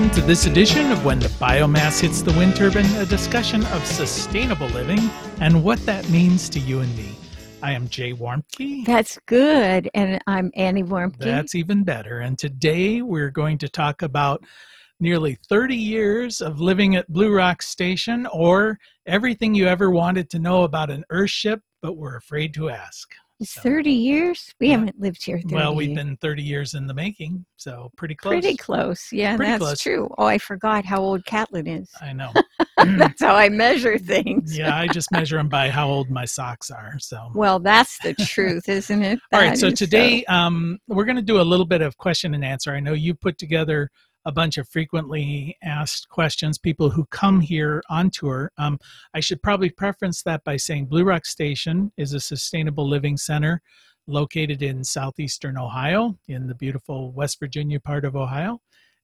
Welcome to this edition of When the Biomass Hits the Wind Turbine, a discussion of sustainable living and what that means to you and me. I am Jay Warmke. That's good. And I'm Annie Warmke. That's even better. And today we're going to talk about nearly 30 years of living at Blue Rock Station or everything you ever wanted to know about an Earthship but were afraid to ask. It's 30 years? We Yeah. haven't lived here 30 Well, we've years. been 30 years in the making, so pretty close. Pretty close. Yeah, Pretty that's close. true. Oh, I forgot how old Catlin is. I know. that's how I measure things. yeah, I just measure them by how old my socks are. So. Well, that's the truth, isn't it? All right, so today um, we're going to do a little bit of question and answer. I know you put together a bunch of frequently asked questions, people who come here on tour. Um, I should probably preference that by saying Blue Rock Station is a sustainable living center located in southeastern Ohio, in the beautiful West Virginia part of Ohio.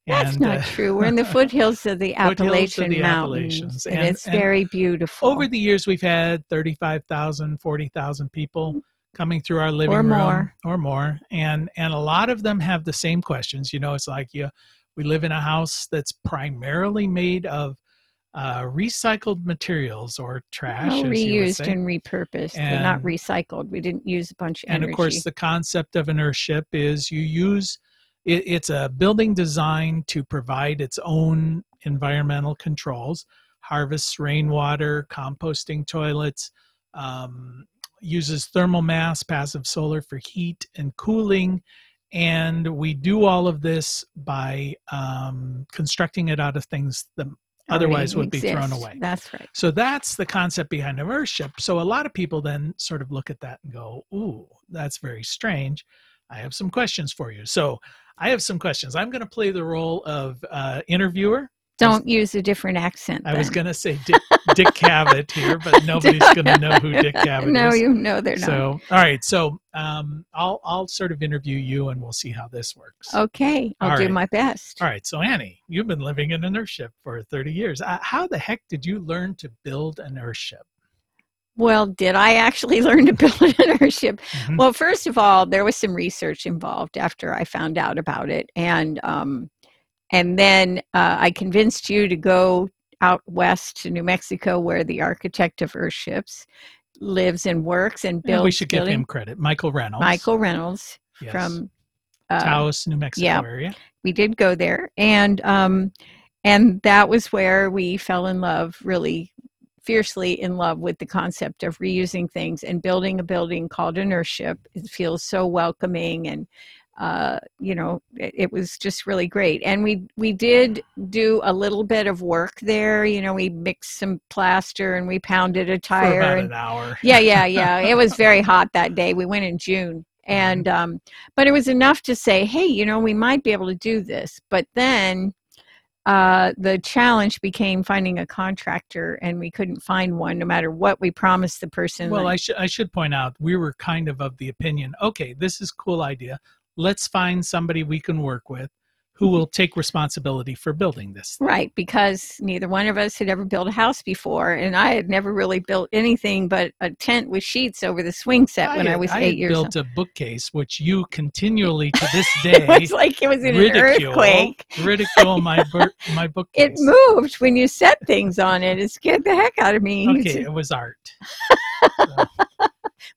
That's And, not uh, true. We're in the foothills of the Foothills of Appalachian the Mountains, Appalachians. and, And- it's and very beautiful. Over the years, we've had 35,000, 40,000 people coming through our living Or room more. or more. And, and a lot of them have the same questions. You know, it's like you, we live in a house that's primarily made of uh, recycled materials or trash, Well, as you would reused and repurposed, but not recycled. We didn't use a bunch of energy. and energy. of course the concept of an earthship is you use it, it's a building designed to provide its own environmental controls harvests rainwater composting toilets um, uses thermal mass passive solar for heat and cooling and we do all of this by um, constructing it out of things that otherwise would be thrown away That's right. so that's the concept behind immersion. So a lot of people then sort of look at that and go, "Ooh, that's very strange." I have some questions for you. So I have some questions. I'm going to play the role of uh, interviewer. Don't use a different accent. I was going to say Dick, Dick Cavett here, but nobody's going to know who Dick Cavett no, is. No, you know they're not. So all right, so um, I'll I'll sort of interview you, and we'll see how this works. Okay, I'll All do right. my best. All right, so Annie, you've been living in an Earthship for 30 years. Uh, how the heck did you learn to build an Earthship? Well, did I actually learn to build an Earthship? Mhm. Well, first of all, there was some research involved after I found out about it, and um, and then uh, I convinced you to go out west to New Mexico, where the architect of Earthships lives and works and builds. we should give building- him credit. Michael Reynolds. Michael Reynolds yes. from uh, Taos, New Mexico yeah. area. we did go there and um and that was where we fell in love really fiercely in love with the concept of reusing things and building a building called an earthship it feels so welcoming and uh, you know it, it was just really great and we we did do a little bit of work there you know we mixed some plaster and we pounded a For tire about and an hour. yeah yeah yeah it was very hot that day we went in june and um but it was enough to say hey you know we might be able to do this but then uh the challenge became finding a contractor and we couldn't find one no matter what we promised the person Well, that- I should I should point out we were kind of of the opinion. Okay, this is cool idea. Let's find somebody we can work with Mm-hmm. who will take responsibility for building this. right because neither one of us had ever built a house before and i had never really built anything but a tent with sheets over the swing set when i was I eight years old I built a bookcase, which you continually to this it day was like it was in an ridicule earthquake ridicule my bur- my bookcase. it moved when you set things on it. It scared the heck out of me. Okay, it was art.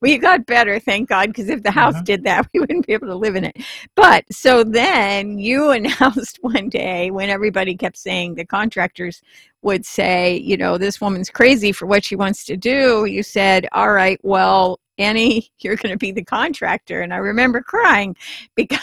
Well, you got better, thank God, because if the house Uh-huh. did that, we wouldn't be able to live in it. But so then you announced one day when everybody kept saying the contractors would say, you know, this woman's crazy for what she wants to do. You said, all right, well, Annie, you're going to be the contractor. And I remember crying because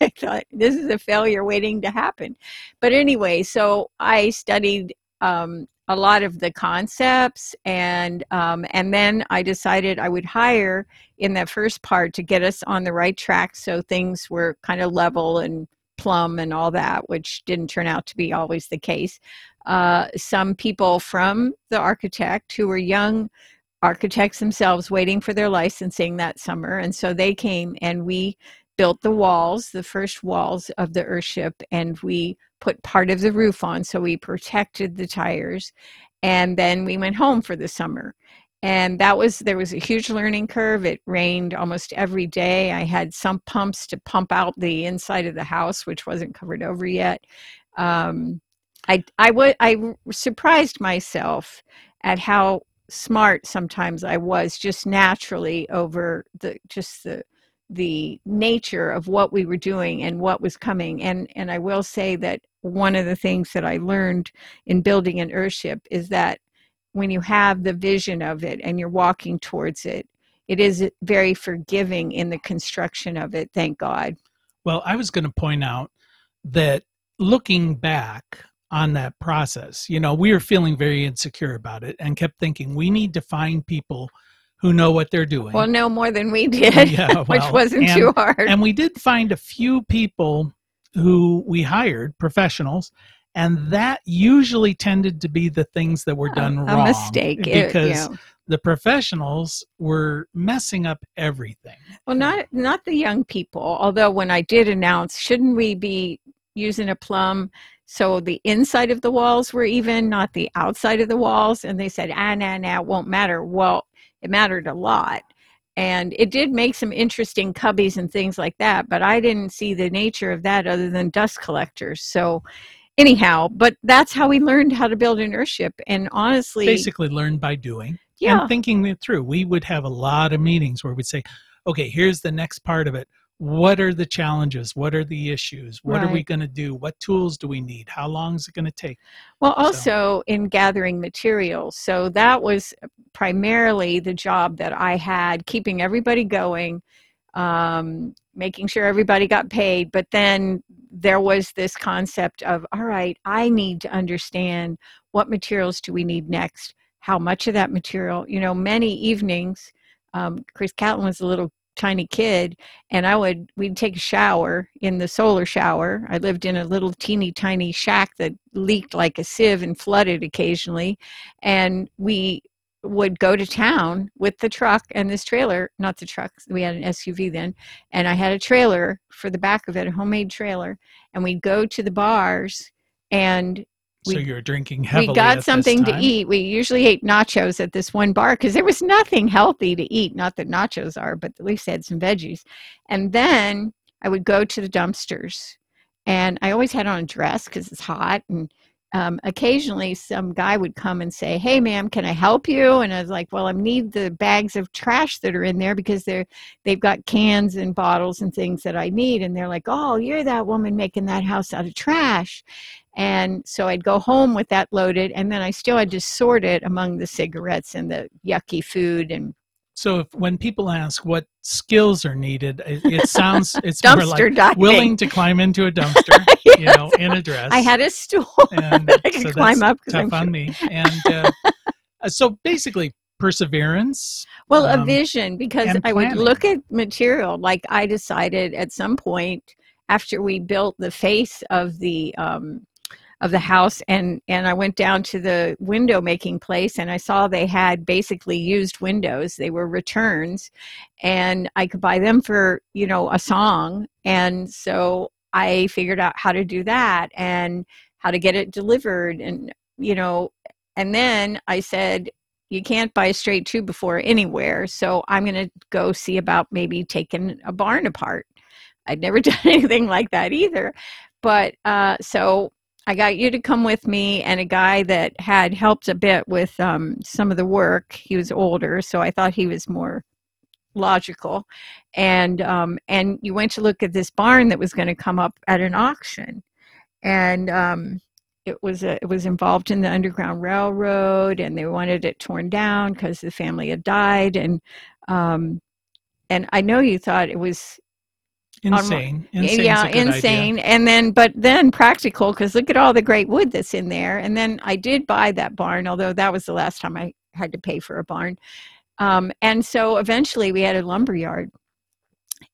I thought this is a failure waiting to happen. But anyway, so I studied um, a lot of the concepts and um, and then I decided I would hire in that first part to get us on the right track so things were kind of level and plumb and all that, which didn't turn out to be always the case. Uh, some people from the architect who were young architects themselves waiting for their licensing that summer. And so they came and we built the walls, the first walls of the Earthship, and we put part of the roof on. So we protected the tires. And then we went home for the summer. and that was there was a huge learning curve it rained almost every day i had sump pumps to pump out the inside of the house which wasn't covered over yet um, I I would I surprised myself at how smart sometimes I was just naturally over the just the the nature of what we were doing and what was coming and and I will say that one of the things that I learned in building an earthship is that when you have the vision of it and you're walking towards it it is very forgiving in the construction of it thank god well i was going to point out that looking back on that process. You know, we were feeling very insecure about it and kept thinking we need to find people who know what they're doing. Well, no more than we did, yeah, well, which wasn't and, too hard. And we did find a few people who we hired, professionals, and that usually tended to be the things that were done a, wrong. A mistake. Because it, the professionals were messing up everything. Well, not not the young people. Although when I did announce, shouldn't we be using a plumb so the inside of the walls were even, not the outside of the walls. And they said, ah, nah, nah, it won't matter. Well, it mattered a lot. And it did make some interesting cubbies and things like that, but I didn't see the nature of that other than dust collectors. So, anyhow, but that's how we learned how to build an Earthship And honestly, basically learned by doing yeah. and thinking it through. We would have a lot of meetings where we'd say, okay, here's the next part of it what are the challenges? What are the issues? What right. are we going to do? What tools do we need? How long is it going to take? Well also so. in gathering materials. So that was primarily the job that i had keeping everybody going um, making sure everybody got paid. But then there was this concept of all right i need to understand what materials do we need next? How much of that material? You know many evenings um, chris catlin was a little tiny kid and i would we'd take a shower in the solar shower. I lived in a little teeny tiny shack that leaked like a sieve and flooded occasionally and we would go to town with the truck and this trailer not the truck we had an suv then and i had a trailer for the back of it a homemade trailer and we'd go to the bars and we, so you're drinking heavily. We got something to eat. We usually ate nachos at this one bar because there was nothing healthy to eat. Not that nachos are, but at least they had some veggies. And then I would go to the dumpsters, and I always had on a dress because it's hot. And um, occasionally, some guy would come and say, "Hey, ma'am, can I help you?" And I was like, "Well, I need the bags of trash that are in there because they're they've got cans and bottles and things that I need." And they're like, "Oh, you're that woman making that house out of trash." And so I'd go home with that loaded, and then I still had to sort it among the cigarettes and the yucky food and so if, when people ask what skills are needed, it, it sounds it's more like diving. willing to climb into a dumpster, yes. you know, in a dress. I had a stool and that I could so climb up. Tough on me. And uh, so basically, perseverance. Well, um, a vision because I would look at material. Like I decided at some point after we built the face of the um, of the house and and I went down to the window making place and I saw they had basically used windows. They were returns and I could buy them for you know a song. And so I figured out how to do that and how to get it delivered and you know and then I said you can't buy a straight two before anywhere so I'm going to go see about maybe taking a barn apart. I'd never done anything like that either. But uh, so I got you to come with me and a guy that had helped a bit with um, some of the work. He was older, so I thought he was more logical. And um, and you went to look at this barn that was going to come up at an auction, and um, it was a, it was involved in the Underground Railroad, and they wanted it torn down because the family had died, and um, and I know you thought it was insane, insane. Yeah insane idea. and then but then practical because look at all the great wood that's in there. And then i did buy that barn although that was the last time i had to pay for a barn. Um, and so eventually we had a lumber yard.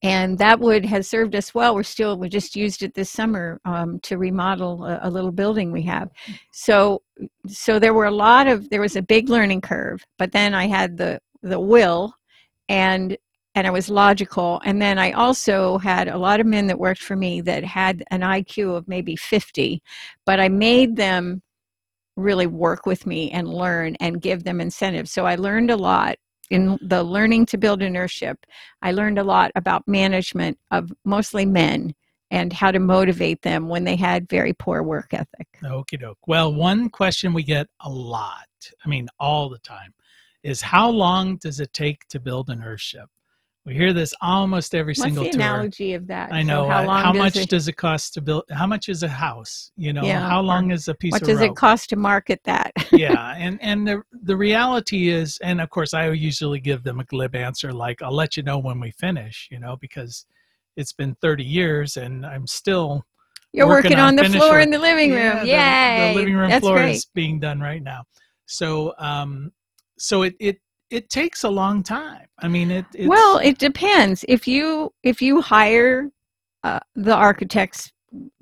And that wood has served us well. We're still we just used it this summer um, to remodel a, a, little building we have. So so there were a lot of there was a big learning curve but then i had the the will and and I was logical. And then I also had a lot of men that worked for me that had an IQ of maybe 50, but I made them really work with me and learn and give them incentives. So I learned a lot in the learning to build ship. I learned a lot about management of mostly men and how to motivate them when they had very poor work ethic. Okie doke. Well, one question we get a lot, I mean, all the time, is how long does it take to build an? We hear this almost every What's single the tour. analogy of that? I So know. how uh, long how does much it, does it cost to build? How much is a house? You know, Yeah, how long is a piece what of What does rope? it cost to market that? yeah, and and the the reality is, and of course, I usually give them a glib answer like, "I'll let you know when we finish," you know, because it's been 30 years and I'm still You're working working, on on, the floor in the living room. Yeah, the- Yay! The, living room That's floor great. is being done right now. So, um, so it it it takes a long time. I mean, it. Well, it depends. If you if you hire uh, the architects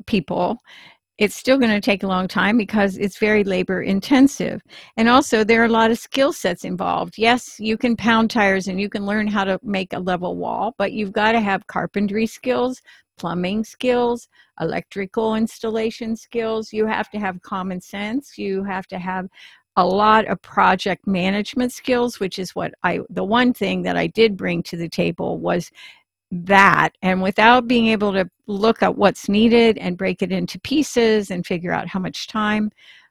people, it's still going to take a long time because it's very labor intensive. And also there are a lot of skill sets involved. Yes, you can pound tires and you can learn how to make a level wall, but you've got to have carpentry skills, plumbing skills, electrical installation skills. You have to have common sense. You have to have a lot of project management skills, which is what I, the one thing that I did bring to the table was that. And without being able to look at what's needed and break it into pieces and figure out how much time,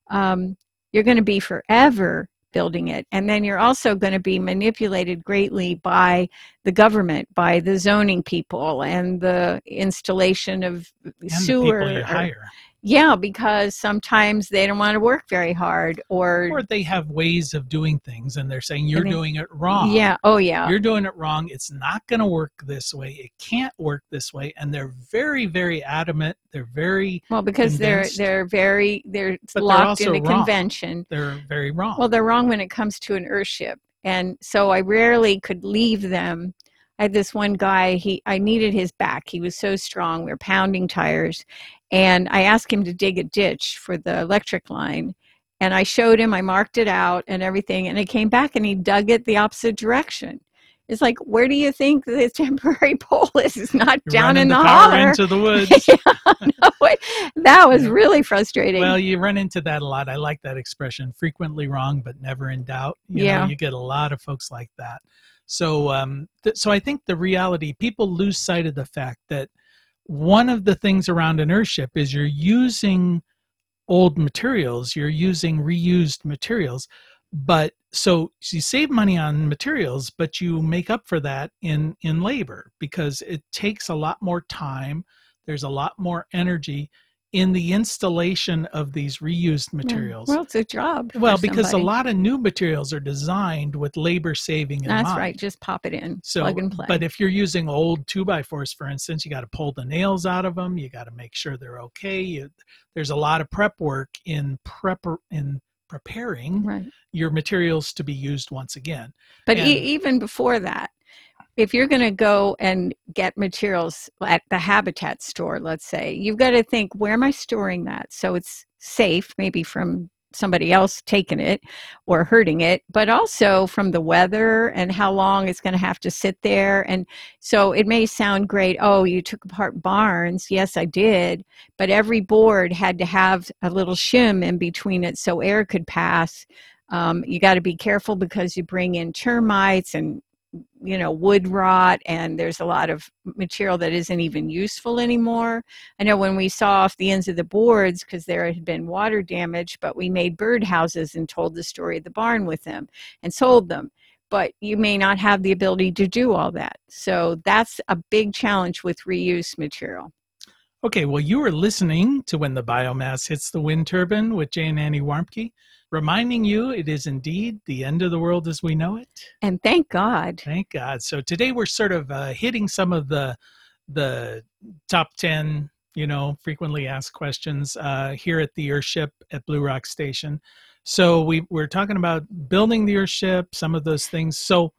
um, you're going to be forever building it. And then you're also going to be manipulated greatly by the government, by the zoning people, and the installation of and the sewer. people you or- hire, yeah, because sometimes they don't want to work very hard, or, or they have ways of doing things, and they're saying you're And they- doing it wrong. yeah, oh yeah, You're doing it wrong. It's not going to work this way. It can't work this way. And they're very, very adamant. They're very, well because they're they're very they're But they're locked also into wrong. convention. they're very wrong. Well, they're wrong when it comes to an earthship. And so I rarely could leave them. I had this one guy, he I needed his back. He was so strong. We were pounding tires. And I asked him to dig a ditch for the electric line. And I showed him, I marked it out and everything. And I came back and he dug it the opposite direction. It's like, where do you think the temporary pole is? It's not You're down in the, the holler. into the woods. Yeah, no, it- that was Yeah. really frustrating. Well, you run into that a lot. I like that expression, frequently wrong, but never in doubt. You Yeah. know, you get a lot of folks like that. So, um, th- so I think the reality, people lose sight of the fact that one of the things around an earthship is you're using old materials, you're using reused materials, but so you save money on materials, but you make up for that in in labor because it takes a lot more time. There's a lot more energy in the installation of these reused Yeah. materials. Well, it's a job. Well, because a lot of new materials are designed with labor saving in That's mind. right. Just pop it in, So, plug and play. but if you're using old two by fours, for instance, you got to pull the nails out of them. You got to make sure they're okay. You, there's a lot of prep work in prep in preparing right. your materials to be used once again. But e- even before that, if you're going to go and get materials at the habitat store, let's say, you've got to think, where am I storing that? So it's safe, maybe from somebody else taking it or hurting it, but also from the weather and how long it's going to have to sit there. And so it may sound great. Oh, you took apart barns. Yes, I did. But every board had to have a little shim in between it so air could pass. Um, you got to be careful because you bring in termites and you know wood rot and there's a lot of material that isn't even useful anymore. I know when we saw off the ends of the boards because there had been water damage but we made bird houses and told the story of the barn with them and sold them. But you may not have the ability to do all that. So that's a big challenge with reuse material. Okay, well, you are listening to When the Biomass Hits the Wind Turbine with jane Annie Warmke, reminding you it is indeed the end of the world as we know it. and thank god Thank God. So today we're sort of uh, hitting some of the the top ten, you know, frequently asked questions uh, here at the Earthship at Blue Rock Station. So we we're talking about building the Earthship, some of those things. So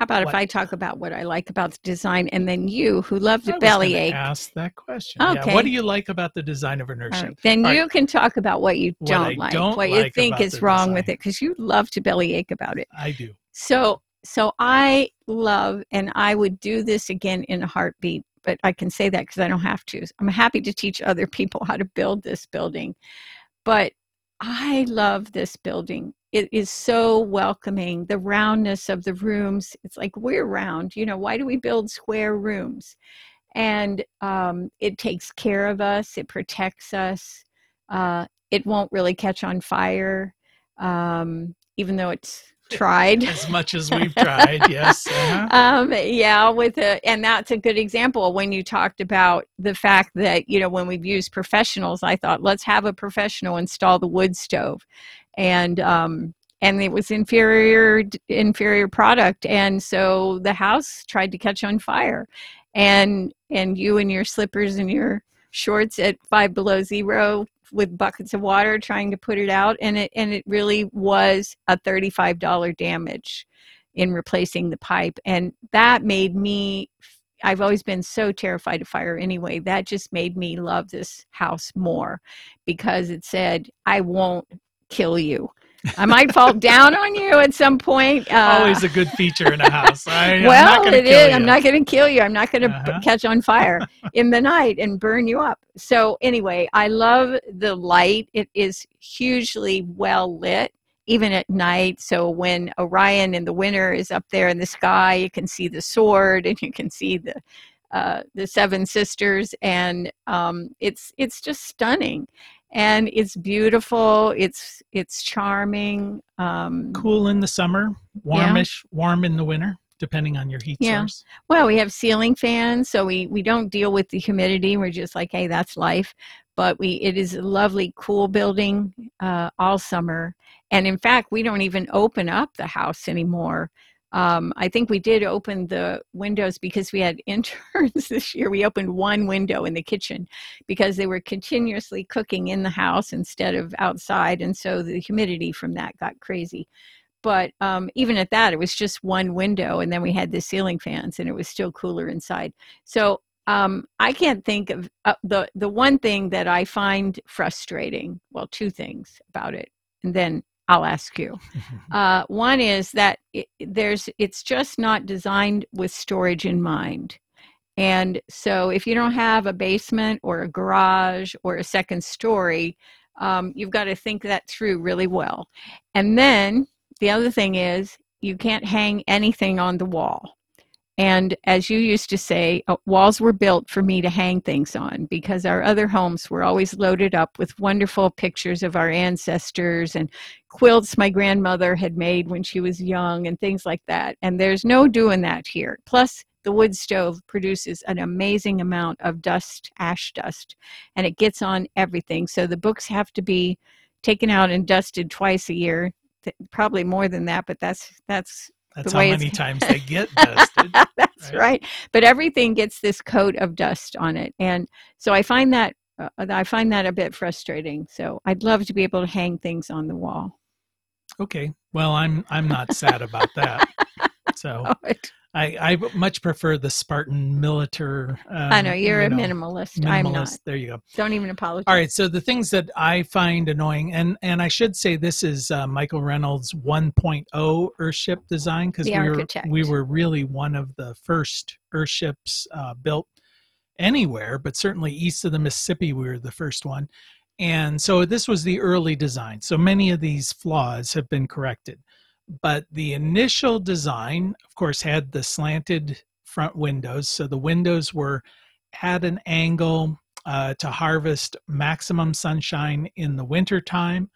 how about What? if i talk about what i like about the design and then you who love I to was gonna bellyache ask that question. Yeah. Okay. What do you like about the design of All Earthship? right, Then All you right. can talk about what you don't like, don't what you like think is the wrong with it, because you love to bellyache about it. I do. So, so I love, and I would do this again in a heartbeat. But I can say that because I don't have to. I'm happy to teach other people how to build this building. But I love this building. It is so welcoming. The roundness of the rooms. It's like we're round. You know, why do we build square rooms? And um, it takes care of us, it protects us. Uh, it won't really catch on fire, um, even though it's tried as much as we've tried yes uh-huh. um, yeah with a and that's a good example when you talked about the fact that you know when we've used professionals i thought let's have a professional install the wood stove and um, and it was inferior inferior product. And so the house tried to catch on fire. And and you and your slippers and your shorts at five below zero with buckets of water trying to put it out. And it and it really was a $35 damage in replacing the pipe. And that made me I've always been so terrified of fire anyway. That just made me love this house more because it said I won't kill you I might fall down on you at some point. Uh, Always a good feature in a house. I, well, it is. You. I'm not going to kill you. I'm not going to uh-huh. catch on fire in the night and burn you up. So anyway, I love the light. It is hugely well lit, even at night. So when Orion in the winter is up there in the sky, you can see the sword and you can see the uh, the seven sisters, and um, it's it's just stunning. And it's beautiful it's it's charming um cool in the summer warmish yeah. warm in the winter depending on your heat yeah. source. Well we have ceiling fans so we we don't deal with the humidity. We're just like hey that's life. But we it is a lovely cool building uh, all summer. And in fact we don't even open up the house anymore um, I think we did open the windows because we had interns this year. We opened one window in the kitchen because they were continuously cooking in the house instead of outside. And so the humidity from that got crazy. But um, even at that, it was just one window. And then we had the ceiling fans and it was still cooler inside. So um, I can't think of uh, the, the one thing that I find frustrating. Well, two things about it. And then I'll ask you. Uh, one is that it, there's it's just not designed with storage in mind. And so if you don't have a basement or a garage or a second story, um, you've got to think that through really well. And then the other thing is you can't hang anything on the wall. And as you used to say, uh, walls were built for me to hang things on because our other homes were always loaded up with wonderful pictures of our ancestors and quilts my grandmother had made when she was young and things like that. And there's no doing that here. Plus, the wood stove produces an amazing amount of dust, ash dust, and it gets on everything. So the books have to be taken out and dusted twice a year probably more than that but that's that's that's how many times they get dusted. That's right? right? But everything gets this coat of dust on it, and so I find that uh, I find that a bit frustrating. So I'd love to be able to hang things on the wall. Okay, well I'm I'm not sad about that. So I, I much prefer the Spartan Militar. Um, I know you're you know, a minimalist. minimalist. I'm not. There you go. Don't even apologize. All right. So the things that I find annoying, and and I should say this is uh, Michael Reynolds 1.0 Earthship design because we architect. were we were really one of the first Earthships uh, built anywhere, but certainly east of the Mississippi, we were the first one. And so this was the early design. So many of these flaws have been corrected but the initial design, of course, had the slanted front windows. So the windows were at an angle uh, to harvest maximum sunshine in the wintertime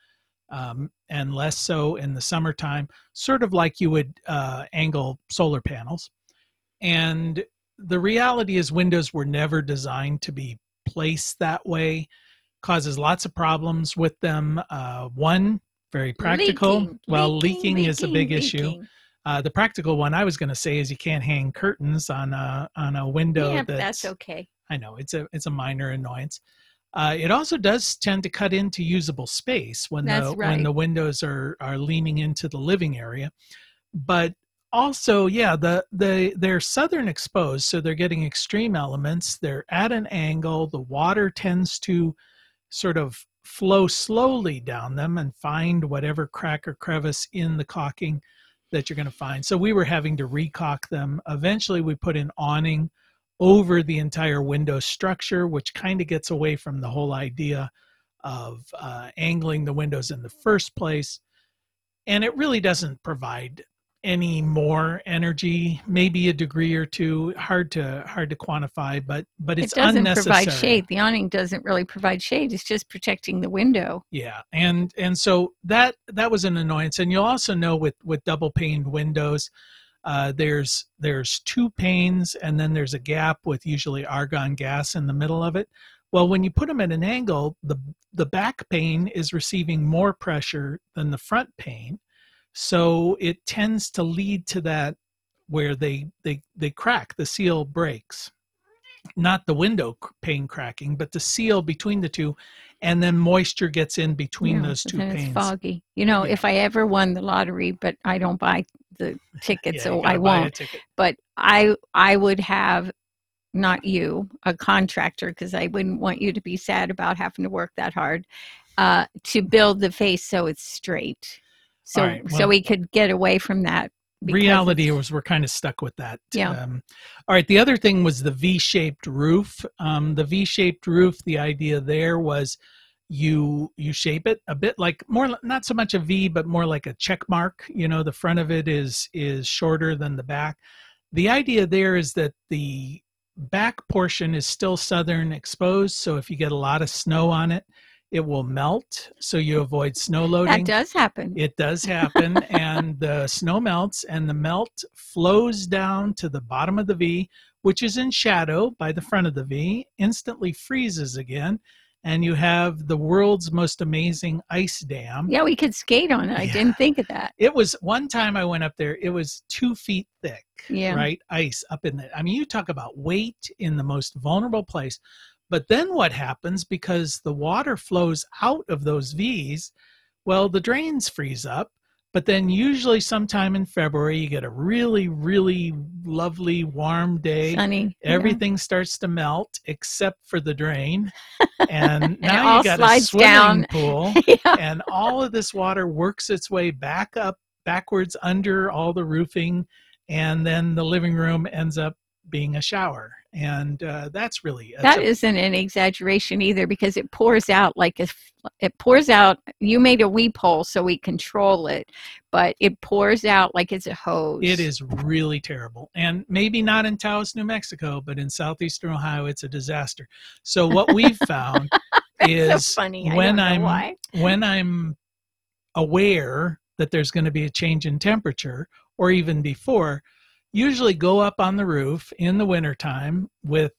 um, and less so in the summertime, sort of like you would uh, angle solar panels. And the reality is, windows were never designed to be placed that way, causes lots of problems with them. Uh, one, very practical. Leaking, well, leaking, leaking, is a big issue. Uh, the practical one I was going to say is you can't hang curtains on a on a window. Yeah, that's, that's okay. I know it's a it's a minor annoyance. Uh, it also does tend to cut into usable space when that's the right. when the windows are are leaning into the living area. But also, yeah, the the they're southern exposed, so they're getting extreme elements. They're at an angle. The water tends to sort of flow slowly down them and find whatever crack or crevice in the caulking that you're going to find. So we were having to recaulk them. Eventually, we put an awning over the entire window structure, which kind of gets away from the whole idea of uh, angling the windows in the first place. And it really doesn't provide any more energy, maybe a degree or two. Hard to hard to quantify, but but it's it doesn't unnecessary. provide shade. The awning doesn't really provide shade. It's just protecting the window. Yeah, and and so that that was an annoyance. And you'll also know with with double paned windows, uh, there's there's two panes, and then there's a gap with usually argon gas in the middle of it. Well, when you put them at an angle, the the back pane is receiving more pressure than the front pane, so it tends to lead to that where they they they crack, the seal breaks. Not the window pane cracking, but the seal between the two, and then moisture gets in between Yeah, those two panes. It's foggy. You know, Yeah. if I ever won the lottery, but I don't buy the ticket, Yeah, so I won't. But I I would have not you, a contractor, because I wouldn't want you to be sad about having to work that hard, uh, to build the face so it's straight. So right, so we could get away from that. reality was we're kind of stuck with that. Yeah. Um, all right. The other thing was the V-shaped roof. Um, the V-shaped roof. The idea there was you you shape it a bit like more not so much a V, but more like a check mark. You know, the front of it is is shorter than the back. The idea there is that the back portion is still southern exposed, so if you get a lot of snow on it, it will melt. So you avoid snow loading. That does happen. It does happen, and the snow melts, and the melt flows down to the bottom of the V, which is in shadow by the front of the V, instantly freezes again, and you have the world's most amazing ice dam. yeah, we could skate on it. I Yeah. didn't think of that. It was one time I went up there, it was two feet thick, Yeah. right? Ice up in the, I mean, you talk about weight in the most vulnerable place. But then what happens because the water flows out of those V's? Well, the drains freeze up, but then usually sometime in February, you get a really, really lovely warm day. Sunny. yeah. Everything starts to melt except for the drain. And it now all you got a swimming down. pool yeah. and all of this water works its way back up backwards under all the roofing and then the living room ends up being a shower and uh, that's really That that's isn't an exaggeration either because it pours out like if it pours out you made a weep hole so we control it but it pours out like it's a hose it is really terrible and maybe not in taos new mexico but in southeastern ohio it's a disaster so what we've found is so funny I when I'm- why. when i'm aware that there's going to be a change in temperature or even before usually go up on the roof in the wintertime with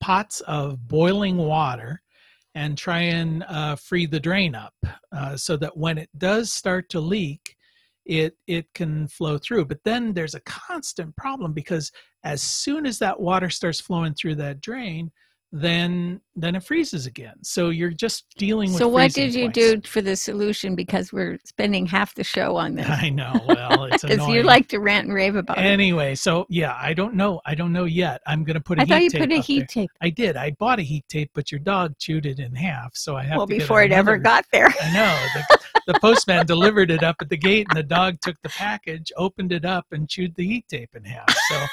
pots of boiling water and try and uh, free the drain up uh, so that when it does start to leak it it can flow through. But then there's a constant problem because as soon as that water starts flowing through that drain then then it freezes again so you're just dealing with so what did you twice. do for the solution because we're spending half the show on this I know. Well, it's because you like to rant and rave about it anyway, so yeah, I don't know. I don't know yet. I'm gonna put a i heat thought you tape put a heat there. tape I did. I bought a heat tape, but your dog chewed it in half, so I have well to get before it ever got there I know. The, the postman delivered it up at the gate, and the dog took the package, opened it up, and chewed the heat tape in half. So,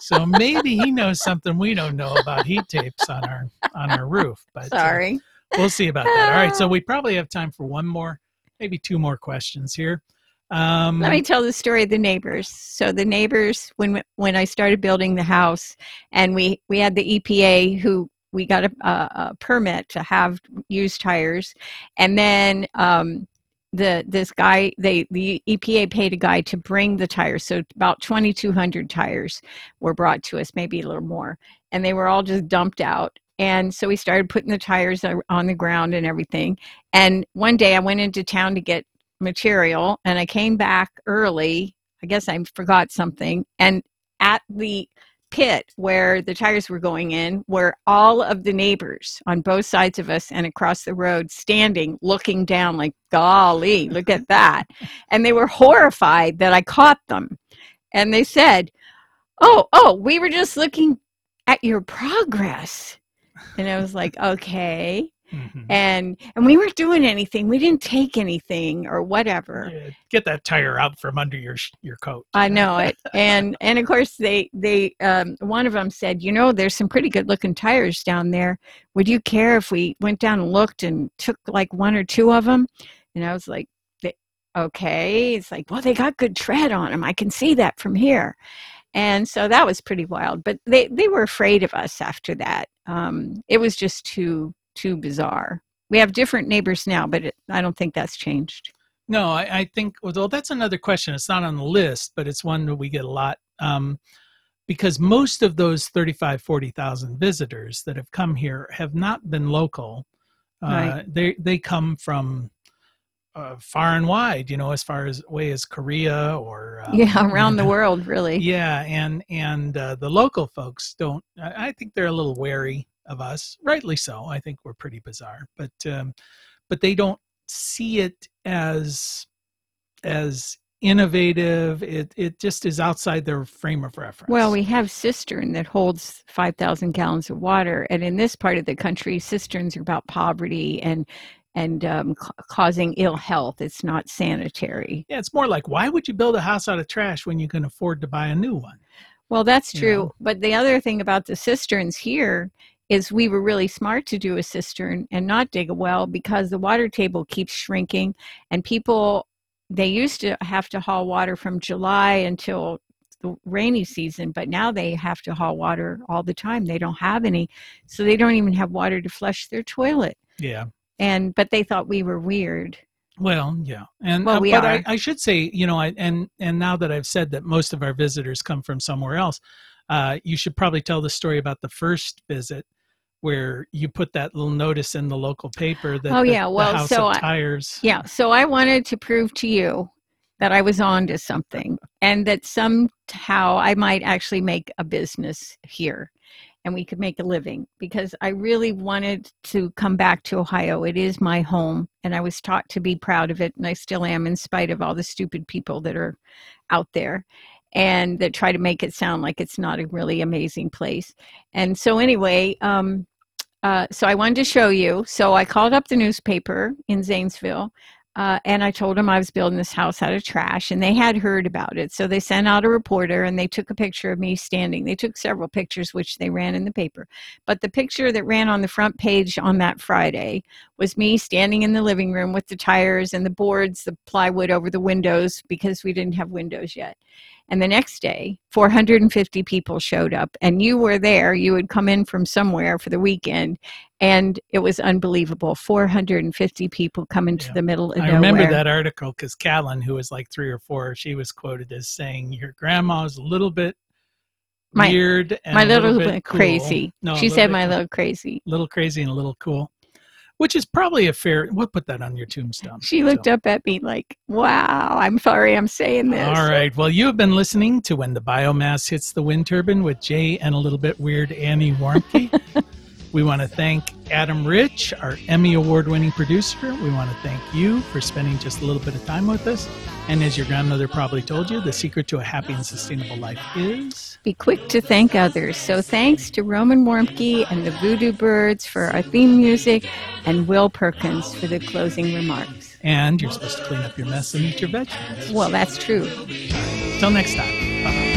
so maybe he knows something we don't know about heat tapes on our on our roof. But uh, sorry we'll see about that. All right, so we probably have time for one more, maybe two more questions here. Um, Let me tell the story of the neighbors. So the neighbors, when when I started building the house, and we we had the EPA who we got a, a, a permit to have used tires, and then um, the this guy they the EPA paid a guy to bring the tires. So about twenty two hundred tires were brought to us, maybe a little more, and they were all just dumped out. And so we started putting the tires on the ground and everything. And one day I went into town to get material and I came back early. I guess I forgot something. And at the pit where the tires were going in were all of the neighbors on both sides of us and across the road standing looking down like golly look at that. And they were horrified that i caught them. And they said oh oh we were just looking at your progress. And i was like okay Mhm. and and we weren't doing anything we didn't take anything or whatever Yeah, get that tire out from under your your coat. I know it, and and of course they they um, one of them said, you know, there's some pretty good looking tires down there. Would you care if we went down and looked and took like one or two of them? And I was like, okay. It's like, well, they got good tread on them. I can see that from here. And so that was pretty wild. But they they were afraid of us after that. Um, it was just too too bizarre. We have different neighbors now, but it, I don't think that's changed. No, I, I think well that's another question. It's not on the list, but it's one that we get a lot. Um, because most of those 35, 40,000 visitors that have come here have not been local. Uh, Right. They they come from uh, far and wide, you know, as far as way as Korea or um, yeah, around the world, really. Yeah, and and uh, the local folks don't. I think they're a little wary of us, rightly so. I think we're pretty bizarre, but um, but they don't see it as as innovative. It it just is outside their frame of reference. Well, we have cistern that holds 5,000 gallons of water, and in this part of the country, cisterns are about poverty and and um, ca- causing ill health. It's not sanitary. yeah, it's more like why would you build a house out of trash when you can afford to buy a new one? Well, that's true. But the other thing about the cisterns here is we were really smart to do a cistern and not dig a well because the water table keeps shrinking and people they used to have to haul water from July until the rainy season, but now they have to haul water all the time. They don't have any. So they don't even have water to flush their toilet. Yeah. And but they thought we were weird. Well, yeah, and Well, uh, we but are. I, I should say, you know, I, and and now that I've said that most of our visitors come from somewhere else, uh, you should probably tell the story about the first visit where you put that little notice in the local paper that Oh, the, yeah, the well, house so of I- tires. Yeah. So I wanted to prove to you that I was on to something and that somehow I might actually make a business here and we could make a living because I really wanted to come back to Ohio. It is my home and I was taught to be proud of it and I still am in spite of all the stupid people that are out there and that try to make it sound like it's not a really amazing place. And so anyway, um uh, so I wanted to show you. So I called up the newspaper in Zanesville uh, and I told them I was building this house out of trash, and they had heard about it. So they sent out a reporter, and they took a picture of me standing. They took several pictures, which they ran in the paper. But the picture that ran on the front page on that Friday was me standing in the living room with the tires and the boards, the plywood over the windows because we didn't have windows yet. And the next day, 450 people showed up, and you were there. You had come in from somewhere for the weekend, and it was unbelievable. 450 people coming to Yeah. the middle of I nowhere. remember that article because Callan, who was like three or four, she was quoted as saying, "Your grandma's a little bit My- weird and My little, little bit cool." crazy. No, she said bit my little crazy. little crazy and a little cool, which is probably a fair. We'll put that on your tombstone. She looked So. up at me like, "Wow, I'm sorry, I'm saying this." All right. Well, you have been listening to When the Biomass Hits the Wind Turbine with Jay and a little bit weird Annie Warmke. we want to thank Adam Rich, our Emmy Award winning producer. We want to thank you for spending just a little bit of time with us. And as your grandmother probably told you, the secret to a happy and sustainable life is. Be quick to thank others. So thanks to Roman Warmke and the Voodoo Birds for our theme music, and Will Perkins for the closing remarks. And you're supposed to clean up your mess and eat your vegetables. Well, that's true. Till next time. Bye.